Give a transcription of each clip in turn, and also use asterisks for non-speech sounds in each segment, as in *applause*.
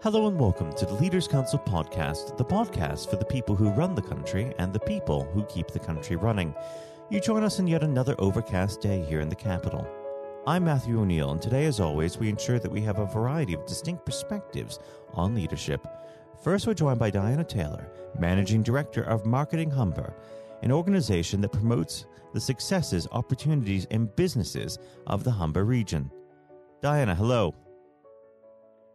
Hello and welcome to the Leaders Council podcast, the podcast for the people who run the country and the people who keep the country running. You join us on yet another overcast day here in the capital. I'm Matthew O'Neill, and today, as always, we ensure that we have a variety of distinct perspectives on leadership. First, we're joined by Diana Taylor, Managing Director of Marketing Humber, an organization that promotes the successes, opportunities, and businesses of the Humber region. Diana, hello.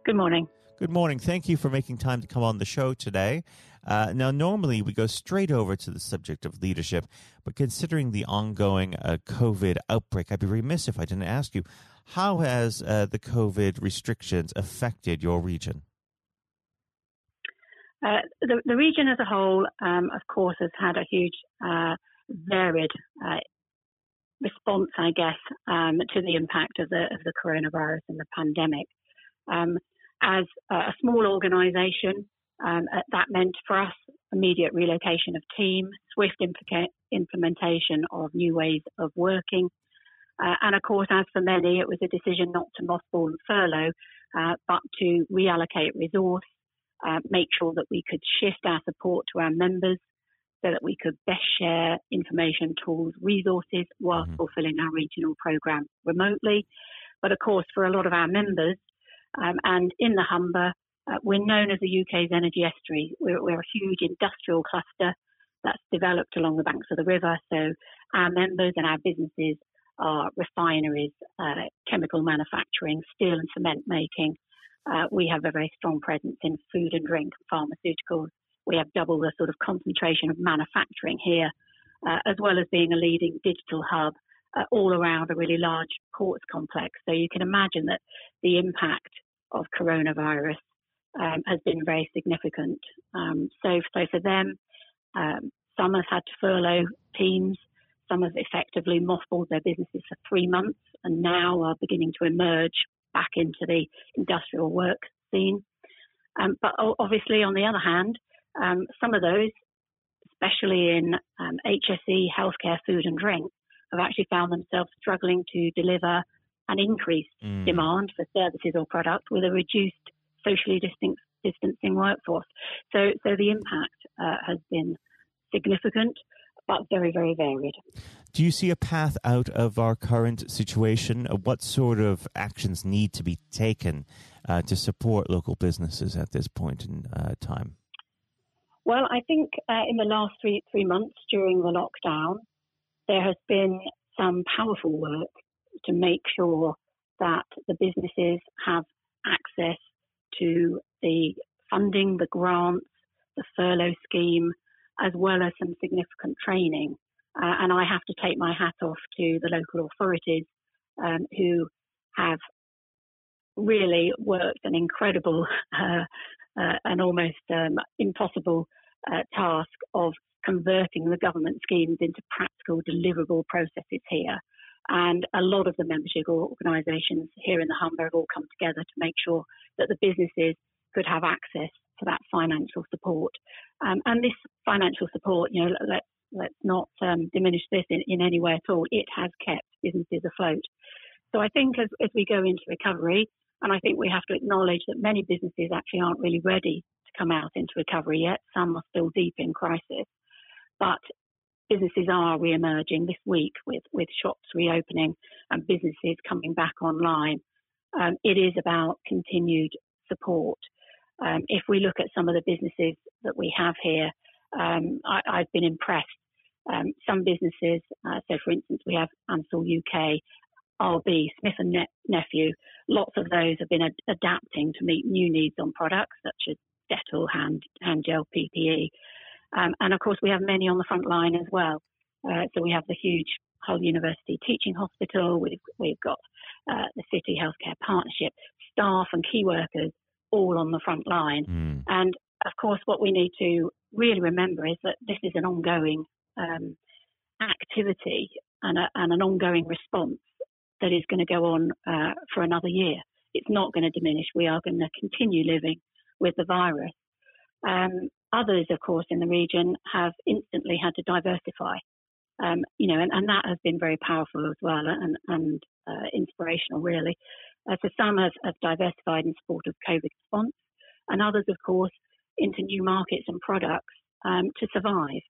Good morning. Good morning. Thank you for making time to come on the show today. Uh, now, normally we go straight over to the subject of leadership, but considering the ongoing uh, COVID outbreak, I'd be remiss if I didn't ask you how has uh, the COVID restrictions affected your region? Uh, the, the, region as a whole, um, of course, has had a huge, uh, varied uh, response, I guess, um, to the impact of the of the coronavirus and the pandemic. Um, as a small organisation, um, uh, that meant for us immediate relocation of team, swift implica- implementation of new ways of working. Uh, and of course, as for many, it was a decision not to mothball and furlough, uh, but to reallocate resource, uh, make sure that we could shift our support to our members so that we could best share information, tools, resources whilst mm-hmm. fulfilling our regional program remotely. But of course, for a lot of our members, um, and in the Humber, uh, we're known as the UK's energy estuary. We're, we're, a huge industrial cluster that's developed along the banks of the river. So our members and our businesses are refineries, uh, chemical manufacturing, steel and cement making. Uh, we have a very strong presence in food and drink, pharmaceuticals. We have double the sort of concentration of manufacturing here, uh, as well as being a leading digital hub uh, all around a really large ports complex. So you can imagine that the impact of coronavirus um, has been very significant. Um, so, so for them, um, some have had to furlough teams, some have effectively mothballed their businesses for three months and now are beginning to emerge back into the industrial work scene. Um, but obviously, on the other hand, um, some of those, especially in um, HSE, healthcare, food and drink, have actually found themselves struggling to deliver an increased mm. demand for services or products with a reduced socially distinct, distancing workforce. So, so the impact uh, has been significant, but very, very varied. Do you see a path out of our current situation? Uh, what sort of actions need to be taken uh, to support local businesses at this point in uh, time? Well, I think uh, in the last three three months during the lockdown, there has been some powerful work to make sure that the businesses have access to the funding, the grants, the furlough scheme, as well as some significant training. Uh, and I have to take my hat off to the local authorities um, who have really worked an incredible *laughs* uh, uh, and almost um, impossible uh, task of converting the government schemes into practical deliverable processes here. And a lot of the membership organisations here in the Humber have all come together to make sure that the businesses could have access to that financial support. Um, and this financial support, you know, let's let's not um, diminish this in, in any way at all. It has kept businesses afloat. So I think as, as we go into recovery, and I think we have to acknowledge that many businesses actually aren't really ready to come out into recovery yet. Some are still deep in crisis. But businesses are re-emerging this week with, with shops reopening and businesses coming back online. Um, it is about continued support. Um, if we look at some of the businesses that we have here, um, I, have been impressed. Um, some businesses, uh, so for instance, we have Ansell UK, RB, Smith and ne- Nephew. Lots of those have been ad- adapting to meet new needs on products such as Dettol, hand, hand gel, PPE. Um, and of course, we have many on the front line as well. Uh, so we have the huge Hull University Teaching Hospital. We've, we've got uh, the City Healthcare Partnership, staff and key workers all on the front line. Mm. And of course, what we need to really remember is that this is an ongoing um, activity and, a, and, an ongoing response that is going to go on uh, for another year. It's not going to diminish. We are going to continue living with the virus. Um, others, of course, in the region have instantly had to diversify. Um, you know, and, and, that has been very powerful as well and, and uh, inspirational, really. Uh, so some have, have, diversified in support of COVID response. and others, of course, into new markets and products um, to survive.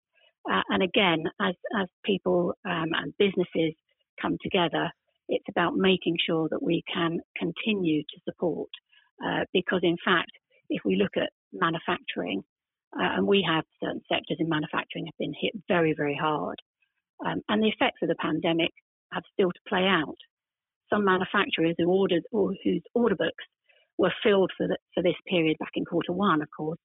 Uh, and again, as, as people um, and businesses come together, it's about making sure that we can continue to support. Uh, because, in fact, if we look at manufacturing, uh, and we have certain sectors in manufacturing have been hit very, very hard. Um, and the effects of the pandemic have still to play out. Some manufacturers who ordered or whose order books were filled for, the, for this period back in quarter one, of course,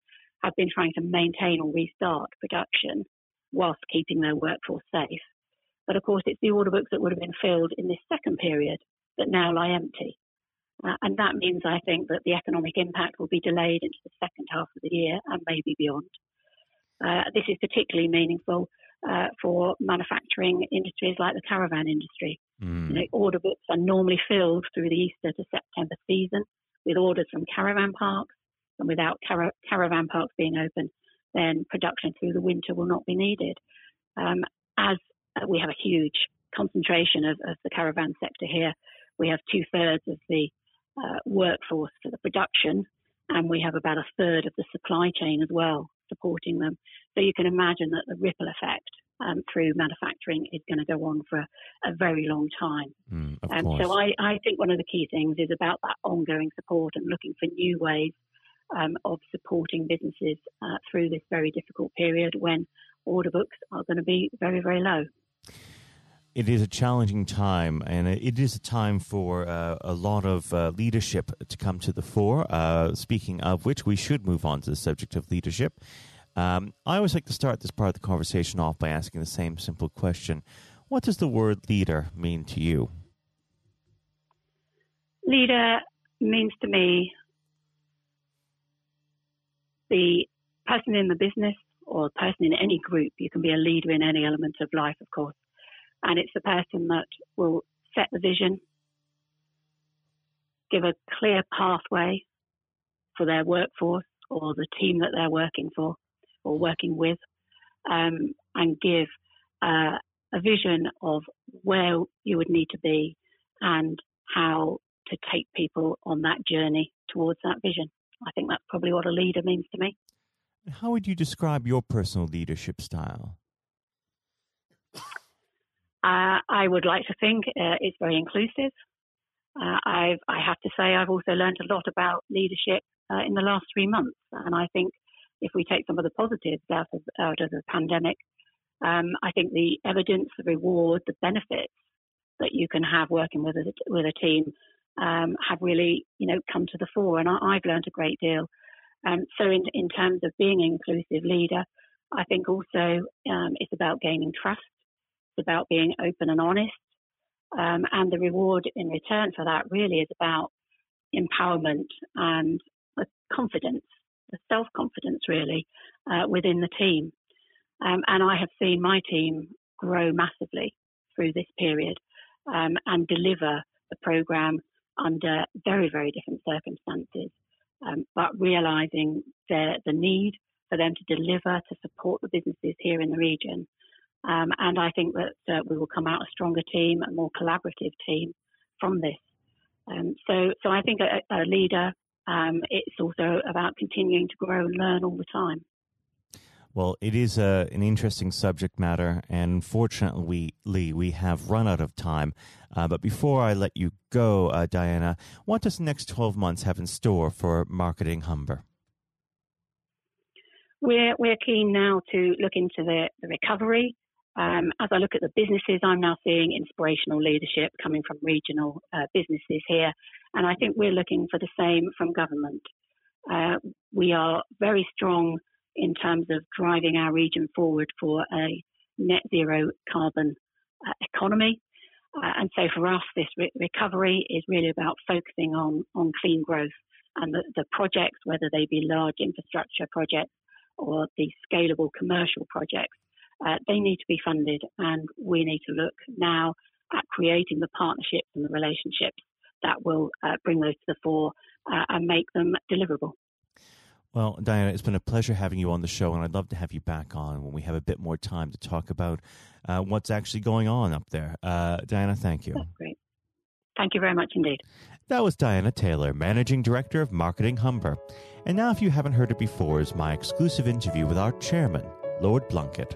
have been trying to maintain or restart production whilst keeping their workforce safe. But of course, it's the order books that would have been filled in this second period that now lie empty. Uh, and that means, I think, that the economic impact will be delayed into the second half of the year and maybe beyond. Uh, this is particularly meaningful uh, for manufacturing industries like the caravan industry. Mm. You know, order books are normally filled through the Easter to September season with orders from caravan parks, and without car- caravan parks being open, then production through the winter will not be needed. Um, as uh, we have a huge concentration of, of, the caravan sector here, we have two thirds of the uh, workforce for the production, and we have about a third of the supply chain as well supporting them. So you can imagine that the ripple effect um, through manufacturing is going to go on for a very long time. Mm, um, so I, I, think one of the key things is about that ongoing support and looking for new ways um, of supporting businesses uh, through this very difficult period when order books are going to be very, very low. It is a challenging time, and it is a time for uh, a lot of uh, leadership to come to the fore. Uh, speaking of which, we should move on to the subject of leadership. Um, I always like to start this part of the conversation off by asking the same simple question What does the word leader mean to you? Leader means to me the person in the business or person in any group. You can be a leader in any element of life, of course. And it's the person that will set the vision, give a clear pathway for their workforce or the team that they're working for or working with, um, and give uh, a vision of where you would need to be and how to take people on that journey towards that vision. I think that's probably what a leader means to me. How would you describe your personal leadership style? Uh, I would like to think uh, it's very inclusive. Uh, I've, I have to say, I've also learned a lot about leadership uh, in the last three months. And I think if we take some of the positives out of, out of the pandemic, um, I think the evidence, the reward, the benefits that you can have working with a, with a team um, have really, you know, come to the fore. And I, have learned a great deal. Um, so in, in terms of being an inclusive leader, I think also um, it's about gaining trust about being open and honest. Um, and the reward in return for that really is about empowerment and confidence, the self confidence really uh, within the team. Um, and I have seen my team grow massively through this period um, and deliver the program under very, very different circumstances, um, but realizing the, the need for them to deliver to support the businesses here in the region um, and I think that uh, we will come out a stronger team, a more collaborative team from this. Um, so, so I think a, a leader, um, it's also about continuing to grow and learn all the time. Well, it is a, an interesting subject matter, and unfortunately, Lee, we have run out of time. Uh, but before I let you go, uh, Diana, what does the next 12 months have in store for Marketing Humber? We're, we're keen now to look into the, the recovery um, as I look at the businesses, I'm now seeing inspirational leadership coming from regional uh, businesses here, and I think we're looking for the same from government. Uh, we are very strong in terms of driving our region forward for a net zero carbon uh, economy. Uh, and so for us, this re- recovery is really about focusing on, on clean growth and the, the projects, whether they be large infrastructure projects or the scalable commercial projects uh, they need to be funded, and we need to look now at creating the partnerships and the relationships that will uh, bring those to the fore uh, and make them deliverable. Well, Diana, it's been a pleasure having you on the show, and I'd love to have you back on when we have a bit more time to talk about uh, what's actually going on up there. Uh, Diana, thank you. That's great. Thank you very much indeed. That was Diana Taylor, Managing Director of Marketing Humber. And now, if you haven't heard it before, is my exclusive interview with our chairman, Lord Blunkett.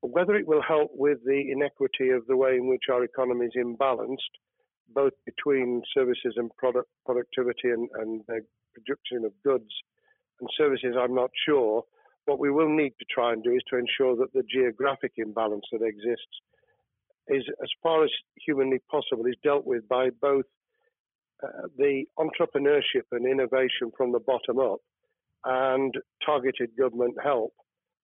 Whether it will help with the inequity of the way in which our economy is imbalanced, both between services and product productivity and, and production of goods and services, I'm not sure. What we will need to try and do is to ensure that the geographic imbalance that exists is, as far as humanly possible, is dealt with by both uh, the entrepreneurship and innovation from the bottom up and targeted government help,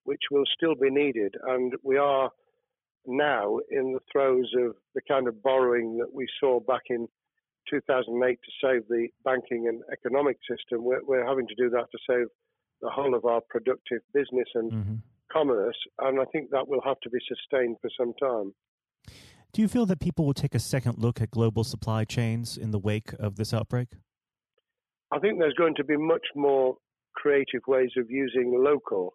which will still be needed. And we are now in the throes of the kind of borrowing that we saw back in 2008 to save the banking and economic system. We're, we're having to do that to save the whole of our productive business and mm-hmm. commerce. And I think that will have to be sustained for some time. Do you feel that people will take a second look at global supply chains in the wake of this outbreak? I think there's going to be much more creative ways of using local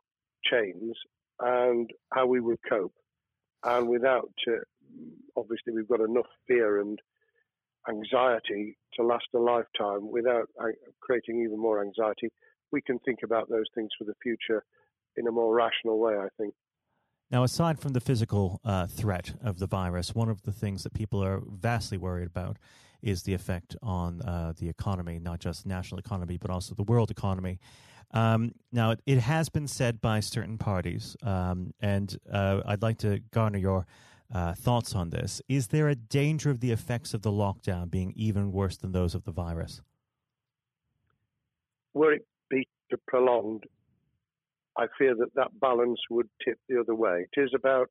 chains and how we would cope. And without, uh, obviously, we've got enough fear and anxiety to last a lifetime without uh, creating even more anxiety. We can think about those things for the future in a more rational way, I think. Now, aside from the physical uh, threat of the virus, one of the things that people are vastly worried about is the effect on uh, the economy, not just national economy, but also the world economy. Um, now, it, it, has been said by certain parties, um, and uh, I'd like to garner your uh, thoughts on this. Is there a danger of the effects of the lockdown being even worse than those of the virus? Were it be prolonged, I fear that that balance would tip the other way. It is about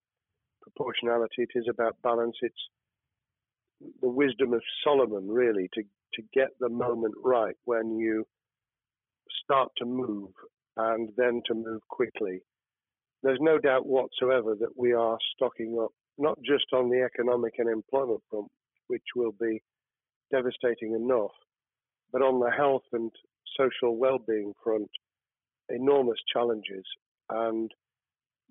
proportionality. It is about balance. It's the wisdom of Solomon, really, to to get the moment right when you start to move and then to move quickly. There's no doubt whatsoever that we are stocking up, not just on the economic and employment front, which will be devastating enough, but on the health and social well-being front, enormous challenges, and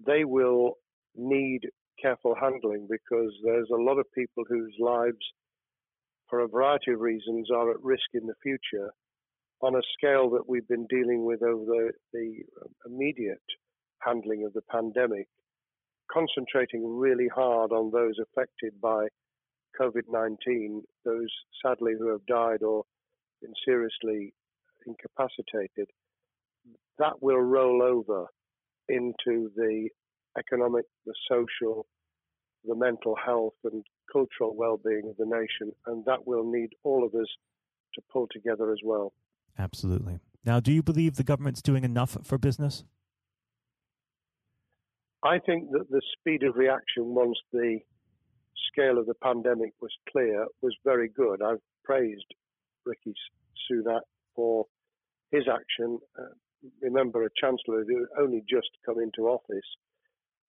they will need careful handling because there's a lot of people whose lives, for a variety of reasons, are at risk in the future on a scale that we've been dealing with over the, the um, immediate handling of the pandemic, concentrating really hard on those affected by COVID 19, those sadly who have died or been seriously incapacitated, that will roll over into the economic, the social, the mental health, and cultural well being of the nation. And that will need all of us to pull together as well. Absolutely. Now, do you believe the government's doing enough for business? I think that the speed of reaction once the scale of the pandemic was clear was very good. I've praised Rishi Sunak for his action. Uh, remember, a chancellor who only just come into office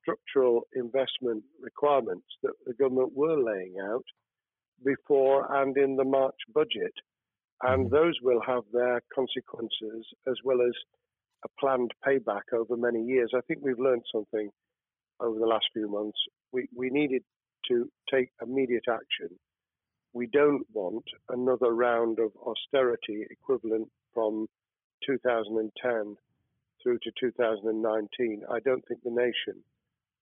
structural investment requirements that the government were laying out before and in the March budget. And mm-hmm. those will have their consequences as well as a planned payback over many years. I think we've learned something over the last few months. We, we needed to take immediate action. we don't want another round of austerity equivalent from 2010 through to 2019. I don't think the nation,